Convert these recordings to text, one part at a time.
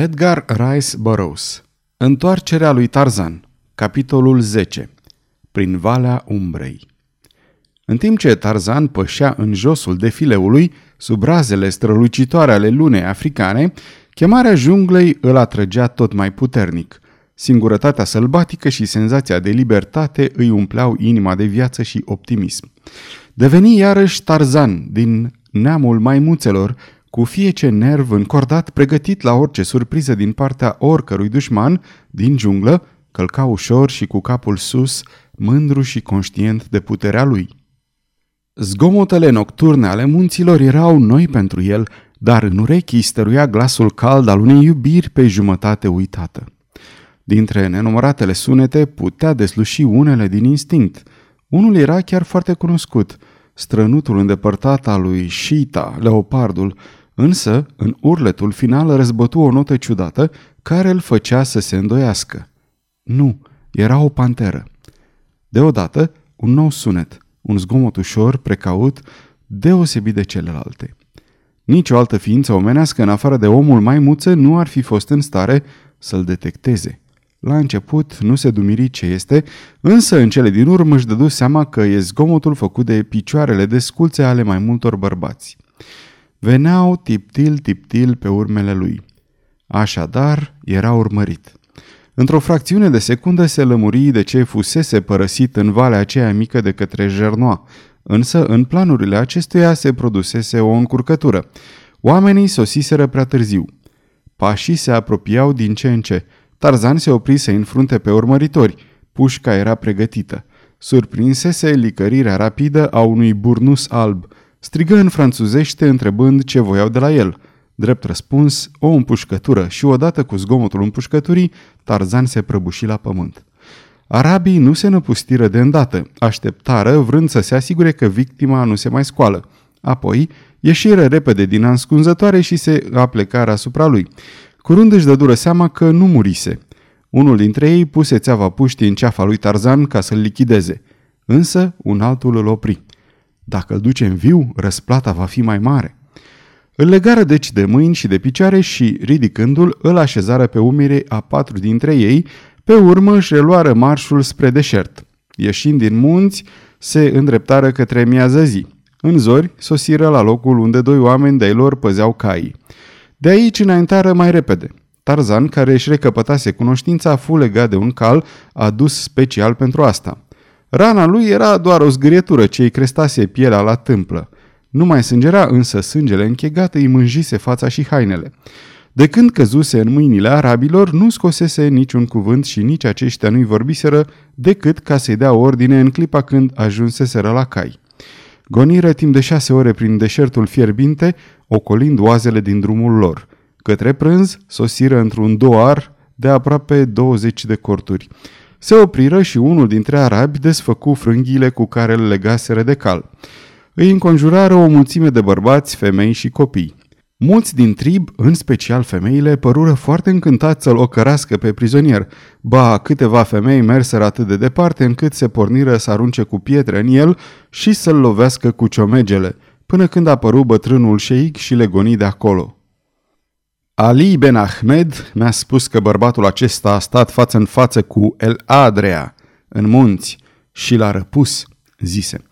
Edgar Rice Burroughs Întoarcerea lui Tarzan Capitolul 10 Prin Valea Umbrei În timp ce Tarzan pășea în josul defileului, sub razele strălucitoare ale lunei africane, chemarea junglei îl atrăgea tot mai puternic. Singurătatea sălbatică și senzația de libertate îi umpleau inima de viață și optimism. Deveni iarăși Tarzan din neamul maimuțelor, cu fiece nerv încordat pregătit la orice surpriză din partea oricărui dușman din junglă, călca ușor și cu capul sus, mândru și conștient de puterea lui. Zgomotele nocturne ale munților erau noi pentru el, dar în urechi stăruia glasul cald al unei iubiri pe jumătate uitată. Dintre nenumăratele sunete putea desluși unele din instinct. Unul era chiar foarte cunoscut, strănutul îndepărtat al lui Shita, leopardul, Însă, în urletul final răzbătu o notă ciudată care îl făcea să se îndoiască. Nu, era o panteră. Deodată, un nou sunet, un zgomot ușor, precaut, deosebit de celelalte. Nici o altă ființă omenească, în afară de omul maimuță, nu ar fi fost în stare să-l detecteze. La început nu se dumiri ce este, însă în cele din urmă își dădu seama că e zgomotul făcut de picioarele desculțe ale mai multor bărbați. Veneau tiptil-tiptil pe urmele lui. Așadar, era urmărit. Într-o fracțiune de secundă se lămuri de ce fusese părăsit în valea aceea mică de către Jernoa, însă în planurile acestuia se produsese o încurcătură. Oamenii sosiseră prea târziu. Pașii se apropiau din ce în ce. Tarzan se oprise în frunte pe urmăritori. Pușca era pregătită. Surprinsese licărirea rapidă a unui burnus alb – Strigă în franțuzește întrebând ce voiau de la el. Drept răspuns, o împușcătură și odată cu zgomotul împușcăturii, Tarzan se prăbuși la pământ. Arabii nu se năpustiră de îndată, așteptară vrând să se asigure că victima nu se mai scoală. Apoi, ieșiră repede din ascunzătoare și se aplecară asupra lui. Curând își dădură seama că nu murise. Unul dintre ei puse țeava puștii în ceafa lui Tarzan ca să-l lichideze. Însă, un altul îl opri. Dacă îl duce în viu, răsplata va fi mai mare. Îl legară deci de mâini și de picioare și, ridicându-l, îl așezară pe umire a patru dintre ei, pe urmă își reluară marșul spre deșert. Ieșind din munți, se îndreptară către miază zi. În zori, sosiră la locul unde doi oameni de-ai lor păzeau caii. De aici înaintară mai repede. Tarzan, care își recăpătase cunoștința, fu legat de un cal adus special pentru asta. Rana lui era doar o zgârietură ce îi crestase pielea la tâmplă. Nu mai sângera, însă sângele închegat îi mânjise fața și hainele. De când căzuse în mâinile arabilor, nu scosese niciun cuvânt și nici aceștia nu-i vorbiseră decât ca să-i dea ordine în clipa când ajunseseră la cai. Goniră timp de șase ore prin deșertul fierbinte, ocolind oazele din drumul lor. Către prânz, sosiră într-un doar de aproape 20 de corturi. Se opriră și unul dintre arabi desfăcu frânghiile cu care îl legaseră de cal. Îi înconjurară o mulțime de bărbați, femei și copii. Mulți din trib, în special femeile, părură foarte încântați să-l ocărască pe prizonier. Ba, câteva femei merseră atât de departe încât se porniră să arunce cu pietre în el și să-l lovească cu ciomegele, până când apăru bătrânul șeic și le goni de acolo. Ali Ben Ahmed mi-a spus că bărbatul acesta a stat față în față cu El Adrea în munți și l-a răpus, zise.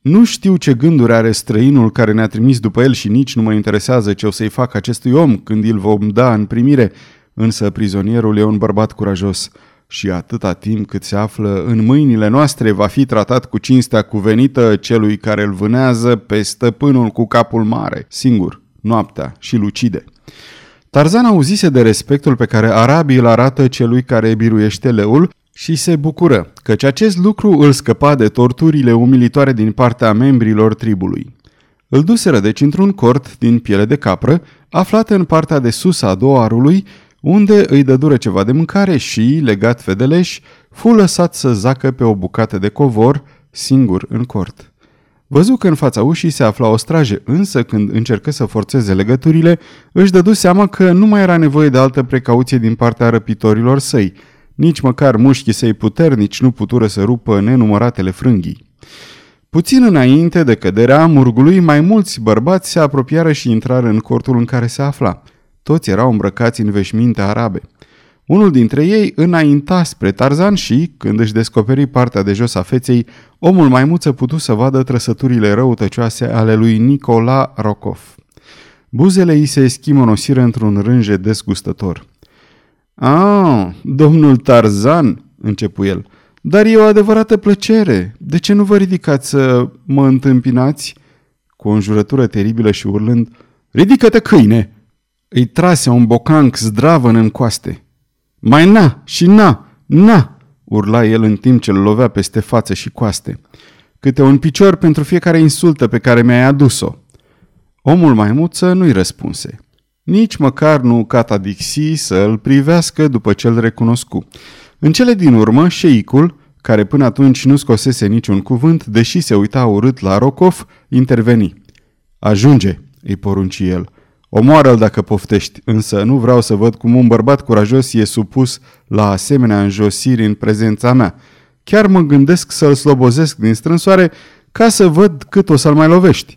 Nu știu ce gânduri are străinul care ne-a trimis după el și nici nu mă interesează ce o să-i fac acestui om când îl vom da în primire, însă prizonierul e un bărbat curajos și atâta timp cât se află în mâinile noastre va fi tratat cu cinstea cuvenită celui care îl vânează pe stăpânul cu capul mare, singur, noaptea și lucide. Tarzan auzise de respectul pe care arabii îl arată celui care biruiește leul și se bucură, căci acest lucru îl scăpa de torturile umilitoare din partea membrilor tribului. Îl duseră deci într-un cort din piele de capră, aflat în partea de sus a doarului, unde îi dădură ceva de mâncare și, legat fedeleș, fu lăsat să zacă pe o bucată de covor, singur în cort. Văzu că în fața ușii se afla o strajă, însă când încercă să forțeze legăturile, își dădu seama că nu mai era nevoie de altă precauție din partea răpitorilor săi. Nici măcar mușchii săi puternici nu putură să rupă nenumăratele frânghii. Puțin înainte de căderea murgului, mai mulți bărbați se apropiară și intrară în cortul în care se afla. Toți erau îmbrăcați în veșminte arabe. Unul dintre ei înainta spre Tarzan și, când își descoperi partea de jos a feței, omul maimuță putu să vadă trăsăturile răutăcioase ale lui Nicola Rokov. Buzele îi se schimonosiră într-un rânje desgustător. Ah, domnul Tarzan, începu el, dar e o adevărată plăcere. De ce nu vă ridicați să mă întâmpinați? Cu o înjurătură teribilă și urlând, Ridică-te, câine! Îi trase un bocanc zdravă în coaste. Mai na și na, na, urla el în timp ce îl lovea peste față și coaste. Câte un picior pentru fiecare insultă pe care mi-ai adus-o. Omul maimuță nu-i răspunse. Nici măcar nu catadixi să îl privească după ce îl recunoscu. În cele din urmă, șeicul, care până atunci nu scosese niciun cuvânt, deși se uita urât la Rokov, interveni. Ajunge, îi porunci el. Omoară-l dacă poftești, însă nu vreau să văd cum un bărbat curajos e supus la asemenea înjosiri în prezența mea. Chiar mă gândesc să-l slobozesc din strânsoare ca să văd cât o să-l mai lovești.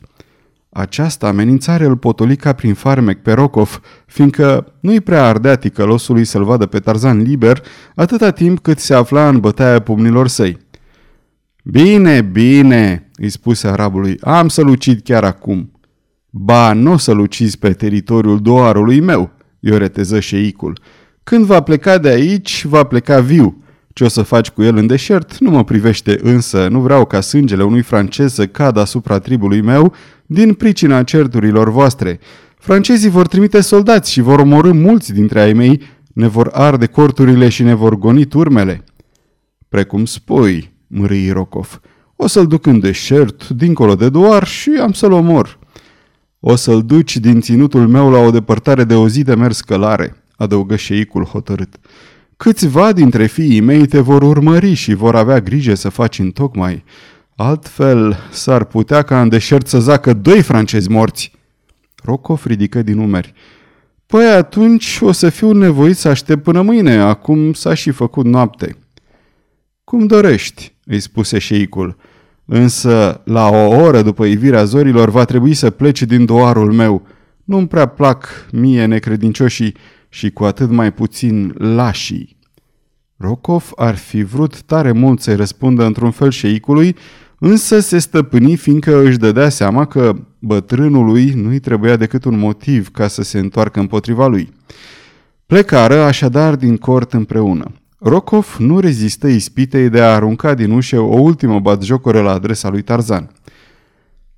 Această amenințare îl potoli ca prin farmec pe Rokov, fiindcă nu-i prea ardea ticălosului să-l vadă pe Tarzan liber atâta timp cât se afla în bătaia pumnilor săi. Bine, bine, îi spuse arabului, am să-l ucid chiar acum. Ba, nu o să-l ucizi pe teritoriul doarului meu, i-o reteză șeicul. Când va pleca de aici, va pleca viu. Ce o să faci cu el în deșert nu mă privește, însă nu vreau ca sângele unui francez să cadă asupra tribului meu din pricina certurilor voastre. Francezii vor trimite soldați și vor omorâ mulți dintre ai mei, ne vor arde corturile și ne vor goni turmele. Precum spui, mârâi Rokov, o să-l duc în deșert, dincolo de doar și am să-l omor. O să-l duci din ținutul meu la o depărtare de o zi de mers călare, adăugă șeicul hotărât. Câțiva dintre fiii mei te vor urmări și vor avea grijă să faci în tocmai. Altfel, s-ar putea ca în deșert să zacă doi francezi morți. Rocov ridică din umeri. Păi atunci o să fiu nevoit să aștept până mâine, acum s-a și făcut noapte. Cum dorești, îi spuse șeicul. Însă, la o oră după ivirea zorilor, va trebui să pleci din doarul meu. Nu-mi prea plac mie necredincioșii și cu atât mai puțin lașii. Rokov ar fi vrut tare mult să-i răspundă într-un fel șeicului, însă se stăpâni fiindcă își dădea seama că bătrânului nu-i trebuia decât un motiv ca să se întoarcă împotriva lui. Plecară așadar din cort împreună. Rokov nu rezistă ispitei de a arunca din ușă o ultimă batjocoră la adresa lui Tarzan.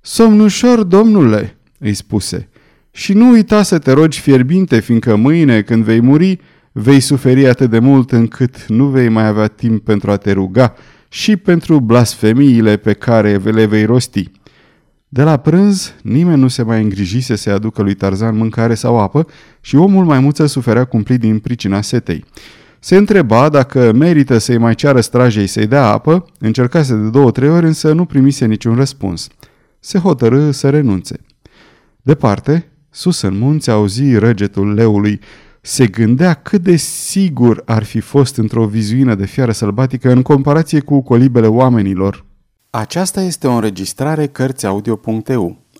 Somnușor, domnule, îi spuse, și nu uita să te rogi fierbinte, fiindcă mâine, când vei muri, vei suferi atât de mult încât nu vei mai avea timp pentru a te ruga și pentru blasfemiile pe care le vei rosti. De la prânz, nimeni nu se mai îngrijise să aducă lui Tarzan mâncare sau apă și omul mai muță suferea cumplit din pricina setei. Se întreba dacă merită să-i mai ceară strajei să-i dea apă, încercase de două-trei ori, însă nu primise niciun răspuns. Se hotărâ să renunțe. Departe, sus în munți, auzi răgetul leului. Se gândea cât de sigur ar fi fost într-o vizuină de fiară sălbatică în comparație cu colibele oamenilor. Aceasta este o înregistrare Cărțiaudio.eu.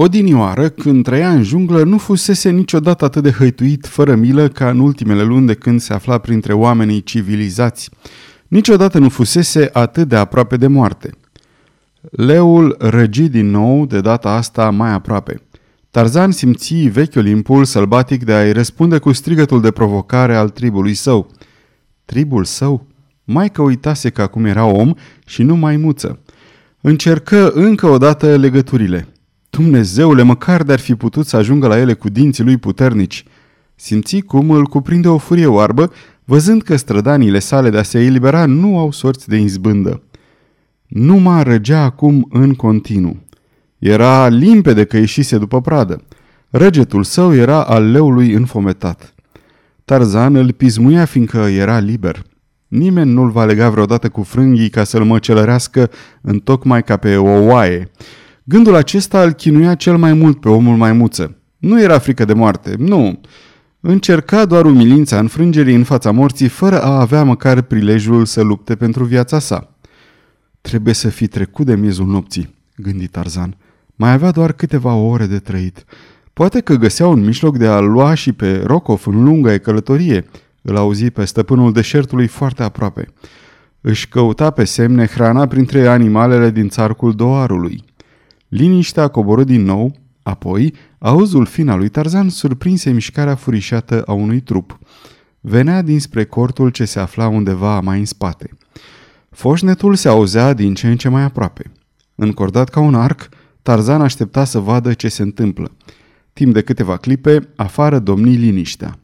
Odinioară, când trăia în junglă, nu fusese niciodată atât de hăituit fără milă ca în ultimele luni de când se afla printre oamenii civilizați. Niciodată nu fusese atât de aproape de moarte. Leul răgi din nou, de data asta mai aproape. Tarzan simți vechiul impuls sălbatic de a-i răspunde cu strigătul de provocare al tribului său. Tribul său? Mai că uitase că acum era om și nu mai muță. Încercă încă o dată legăturile – Dumnezeule, măcar de-ar fi putut să ajungă la ele cu dinții lui puternici. Simți cum îl cuprinde o furie oarbă, văzând că strădanile sale de a se elibera nu au sorți de izbândă. Nu mă răgea acum în continuu. Era limpede că ieșise după pradă. Răgetul său era al leului înfometat. Tarzan îl pismuia fiindcă era liber. Nimeni nu-l va lega vreodată cu frânghii ca să-l măcelărească în tocmai ca pe o oaie. Gândul acesta îl chinuia cel mai mult pe omul maimuță. Nu era frică de moarte, nu. Încerca doar umilința înfrângerii în fața morții fără a avea măcar prilejul să lupte pentru viața sa. Trebuie să fi trecut de miezul nopții, gândi Tarzan. Mai avea doar câteva ore de trăit. Poate că găsea un mijloc de a lua și pe Rocov în lunga călătorie. Îl auzi pe stăpânul deșertului foarte aproape. Își căuta pe semne hrana printre animalele din țarcul doarului. Liniștea coborâ din nou, apoi auzul fin al lui Tarzan surprinse mișcarea furișată a unui trup. Venea dinspre cortul ce se afla undeva mai în spate. Foșnetul se auzea din ce în ce mai aproape. Încordat ca un arc, Tarzan aștepta să vadă ce se întâmplă. Timp de câteva clipe, afară domni liniștea.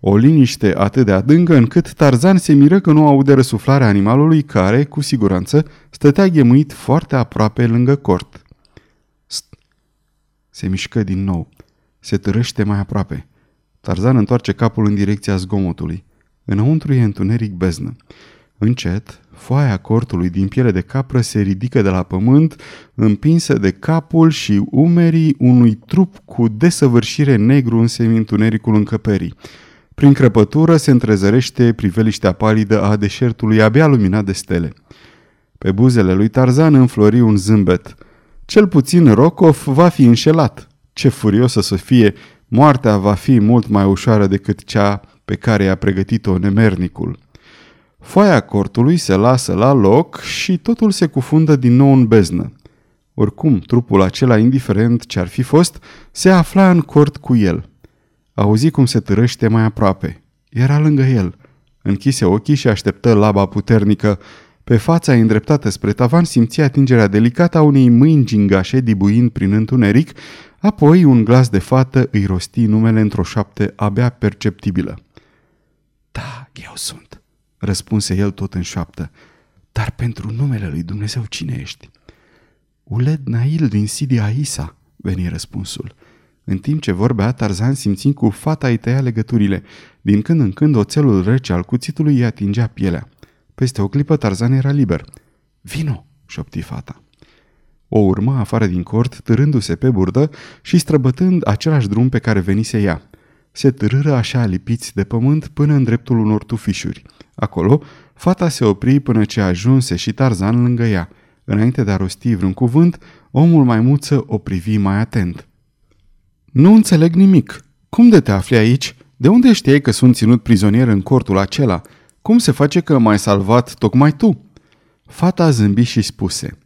O liniște atât de adâncă încât Tarzan se miră că nu aude răsuflarea animalului care, cu siguranță, stătea ghemuit foarte aproape lângă cort. St! Se mișcă din nou. Se târăște mai aproape. Tarzan întoarce capul în direcția zgomotului. Înăuntru e întuneric beznă. Încet, foaia cortului din piele de capră se ridică de la pământ, împinsă de capul și umerii unui trup cu desăvârșire negru în semintunericul încăperii. Prin crăpătură se întrezărește priveliștea palidă a deșertului abia luminat de stele. Pe buzele lui Tarzan înflori un zâmbet. Cel puțin Rokov va fi înșelat. Ce furios să fie, moartea va fi mult mai ușoară decât cea pe care i-a pregătit-o nemernicul. Foaia cortului se lasă la loc și totul se cufundă din nou în beznă. Oricum, trupul acela, indiferent ce ar fi fost, se afla în cort cu el. Auzi cum se târăște mai aproape. Era lângă el. Închise ochii și așteptă laba puternică. Pe fața îndreptată spre tavan simțea atingerea delicată a unei mâini gingașe dibuind prin întuneric, apoi un glas de fată îi rosti numele într-o șapte abia perceptibilă. Da, eu sunt, răspunse el tot în șoaptă. Dar pentru numele lui Dumnezeu cine ești? Uled Nail din Sidi Aisa, veni răspunsul. În timp ce vorbea, Tarzan simțind cu fata îi tăia legăturile. Din când în când oțelul rece al cuțitului îi atingea pielea. Peste o clipă Tarzan era liber. Vino, șopti fata. O urmă afară din cort, târându-se pe burdă și străbătând același drum pe care venise ea. Se târâră așa lipiți de pământ până în dreptul unor tufișuri. Acolo, fata se opri până ce ajunse și Tarzan lângă ea. Înainte de a rosti vreun cuvânt, omul maimuță o privi mai atent. Nu înțeleg nimic. Cum de te afli aici? De unde știai că sunt ținut prizonier în cortul acela? Cum se face că m-ai salvat tocmai tu?" Fata zâmbi și spuse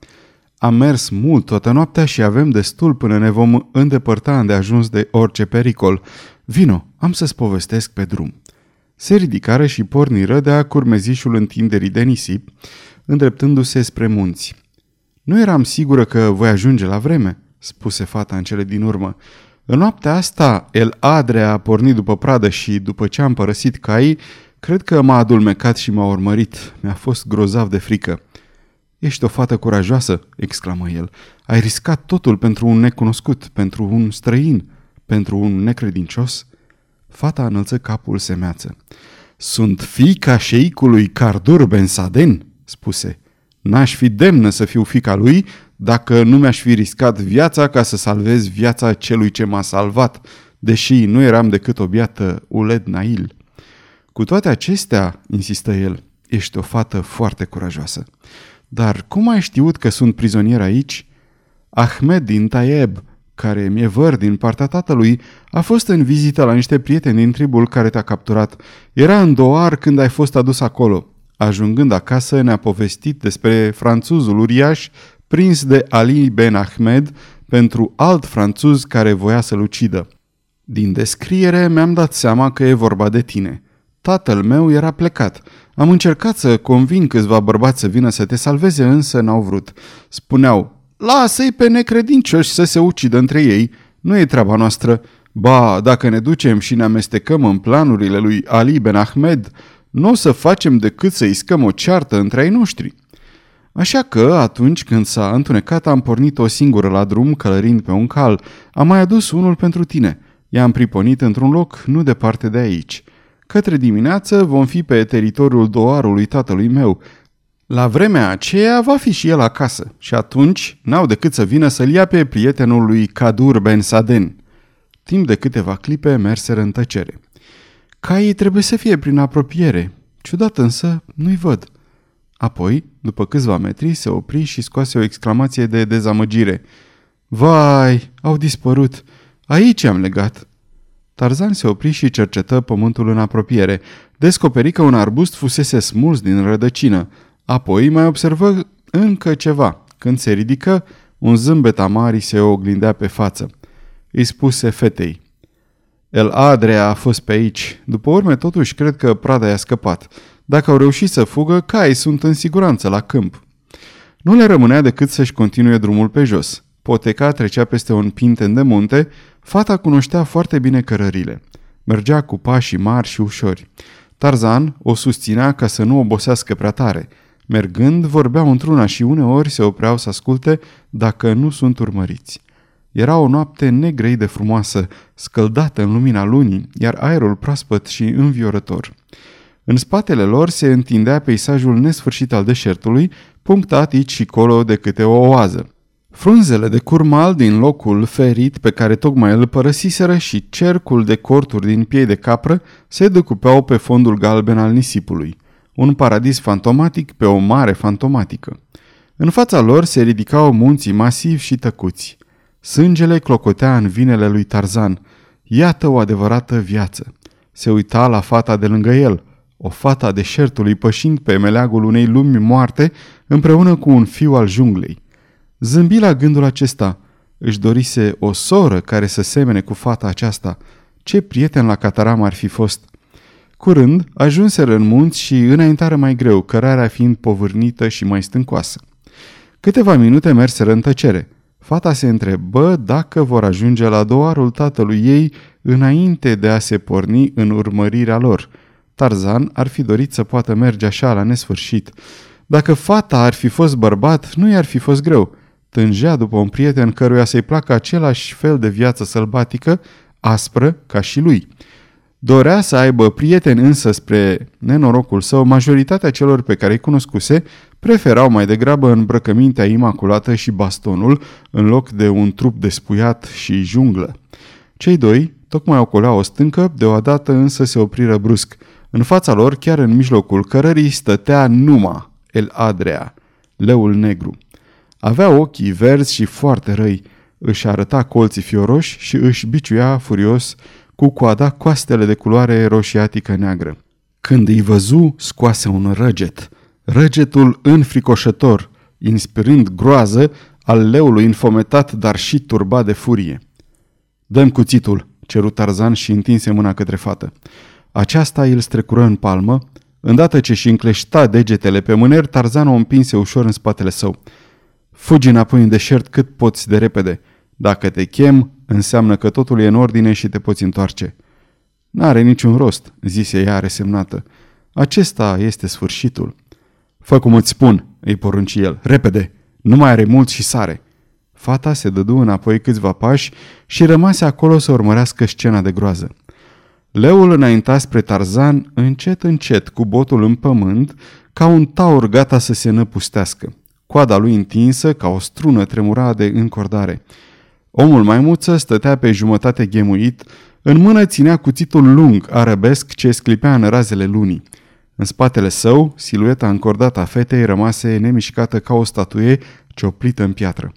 Am mers mult toată noaptea și avem destul până ne vom îndepărta de ajuns de orice pericol. Vino, am să-ți povestesc pe drum." Se ridicară și porniră de-a curmezișul întinderii de nisip, îndreptându-se spre munți. Nu eram sigură că voi ajunge la vreme," spuse fata în cele din urmă. În noaptea asta, El Adre a pornit după pradă și, după ce am părăsit caii, cred că m-a adulmecat și m-a urmărit. Mi-a fost grozav de frică. Ești o fată curajoasă, exclamă el. Ai riscat totul pentru un necunoscut, pentru un străin, pentru un necredincios? Fata înălță capul semeață. Sunt fica șeicului Cardur Ben Saden, spuse. N-aș fi demnă să fiu fica lui dacă nu mi-aș fi riscat viața ca să salvez viața celui ce m-a salvat, deși nu eram decât o biată Uled Nail. Cu toate acestea, insistă el, ești o fată foarte curajoasă. Dar cum ai știut că sunt prizonier aici? Ahmed din Taieb, care mi-e văr din partea tatălui, a fost în vizită la niște prieteni din tribul care te-a capturat. Era în Doar când ai fost adus acolo. Ajungând acasă, ne-a povestit despre franțuzul uriaș prins de Ali Ben Ahmed pentru alt franțuz care voia să-l ucidă. Din descriere mi-am dat seama că e vorba de tine. Tatăl meu era plecat. Am încercat să convin câțiva bărbați să vină să te salveze, însă n-au vrut. Spuneau, lasă-i pe necredincioși să se ucidă între ei, nu e treaba noastră. Ba, dacă ne ducem și ne amestecăm în planurile lui Ali Ben Ahmed, nu o să facem decât să iscăm o ceartă între ai noștri. Așa că, atunci când s-a întunecat, am pornit o singură la drum, călărind pe un cal. Am mai adus unul pentru tine. I-am priponit într-un loc nu departe de aici. Către dimineață vom fi pe teritoriul doarului tatălui meu. La vremea aceea va fi și el acasă și atunci n-au decât să vină să-l ia pe prietenul lui Kadur Ben Saden. Timp de câteva clipe merseră în tăcere. Caii trebuie să fie prin apropiere. Ciudat însă, nu-i văd. Apoi, după câțiva metri, se opri și scoase o exclamație de dezamăgire. Vai, au dispărut! Aici am legat! Tarzan se opri și cercetă pământul în apropiere. Descoperi că un arbust fusese smuls din rădăcină. Apoi mai observă încă ceva. Când se ridică, un zâmbet amari se oglindea pe față. Îi spuse fetei. El Adrea a fost pe aici. După urme, totuși, cred că prada i-a scăpat. Dacă au reușit să fugă, caii sunt în siguranță la câmp. Nu le rămânea decât să-și continue drumul pe jos. Poteca trecea peste un pinten de munte, fata cunoștea foarte bine cărările. Mergea cu pașii mari și ușori. Tarzan o susținea ca să nu obosească prea tare. Mergând, vorbeau într-una și uneori se opreau să asculte dacă nu sunt urmăriți. Era o noapte negrei de frumoasă, scăldată în lumina lunii, iar aerul proaspăt și înviorător. În spatele lor se întindea peisajul nesfârșit al deșertului, punctat aici și colo de câte o oază. Frunzele de curmal din locul ferit pe care tocmai îl părăsiseră și cercul de corturi din piei de capră se decupeau pe fondul galben al nisipului. Un paradis fantomatic pe o mare fantomatică. În fața lor se ridicau munții masivi și tăcuți. Sângele clocotea în vinele lui Tarzan. Iată o adevărată viață. Se uita la fata de lângă el – o fată a deșertului pășind pe meleagul unei lumi moarte împreună cu un fiu al junglei. Zâmbi la gândul acesta. Își dorise o soră care să semene cu fata aceasta. Ce prieten la Cataram ar fi fost! Curând, ajunseră în munți și înaintară mai greu, cărarea fiind povârnită și mai stâncoasă. Câteva minute merseră în tăcere. Fata se întrebă dacă vor ajunge la doarul tatălui ei înainte de a se porni în urmărirea lor – Tarzan ar fi dorit să poată merge așa la nesfârșit. Dacă fata ar fi fost bărbat, nu i-ar fi fost greu. Tângea după un prieten căruia să-i placă același fel de viață sălbatică, aspră ca și lui. Dorea să aibă prieteni însă spre nenorocul său, majoritatea celor pe care îi cunoscuse preferau mai degrabă îmbrăcămintea imaculată și bastonul în loc de un trup despuiat și junglă. Cei doi tocmai ocoleau o stâncă, deodată însă se opriră brusc – în fața lor, chiar în mijlocul cărării, stătea Numa, El Adrea, leul negru. Avea ochii verzi și foarte răi, își arăta colții fioroși și își biciuia furios cu coada coastele de culoare roșiatică neagră. Când îi văzu, scoase un răget. Răgetul înfricoșător, inspirând groază al leului înfometat, dar și turbat de furie. Dăm cuțitul, cerut Tarzan și întinse mâna către fată. Aceasta îl strecură în palmă. Îndată ce și încleșta degetele pe mâner, Tarzan o împinse ușor în spatele său. Fugi înapoi în deșert cât poți de repede. Dacă te chem, înseamnă că totul e în ordine și te poți întoarce. N-are niciun rost, zise ea resemnată. Acesta este sfârșitul. Fă cum îți spun, îi porunci el. Repede, nu mai are mult și sare. Fata se dădu înapoi câțiva pași și rămase acolo să urmărească scena de groază. Leul înainta spre Tarzan încet încet, cu botul în pământ, ca un taur gata să se năpustească. Coada lui întinsă, ca o strună tremura de încordare. Omul maimuță stătea pe jumătate ghemuit, în mână ținea cuțitul lung, arabesc, ce sclipea în razele lunii. În spatele său, silueta încordată a fetei rămase nemișcată ca o statuie cioplită în piatră.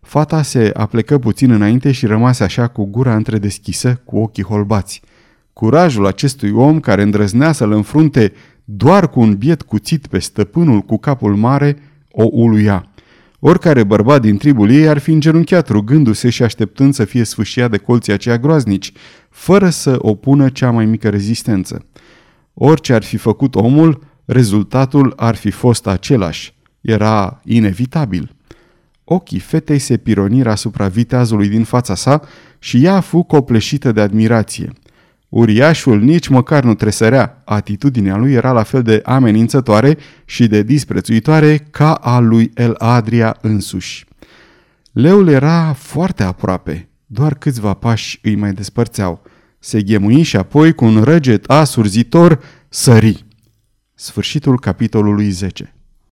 Fata se aplecă puțin înainte și rămase așa cu gura întredeschisă, cu ochii holbați. Curajul acestui om care îndrăznea să-l înfrunte doar cu un biet cuțit pe stăpânul cu capul mare, o uluia. Oricare bărbat din tribul ei ar fi îngenunchiat rugându-se și așteptând să fie sfâșiat de colții aceia groaznici, fără să opună cea mai mică rezistență. Orice ar fi făcut omul, rezultatul ar fi fost același. Era inevitabil. Ochii fetei se pironiră asupra viteazului din fața sa și ea fu copleșită de admirație. Uriașul nici măcar nu tresărea, atitudinea lui era la fel de amenințătoare și de disprețuitoare ca a lui El Adria însuși. Leul era foarte aproape, doar câțiva pași îi mai despărțeau. Se ghemui și apoi, cu un răget asurzitor, sări. Sfârșitul capitolului 10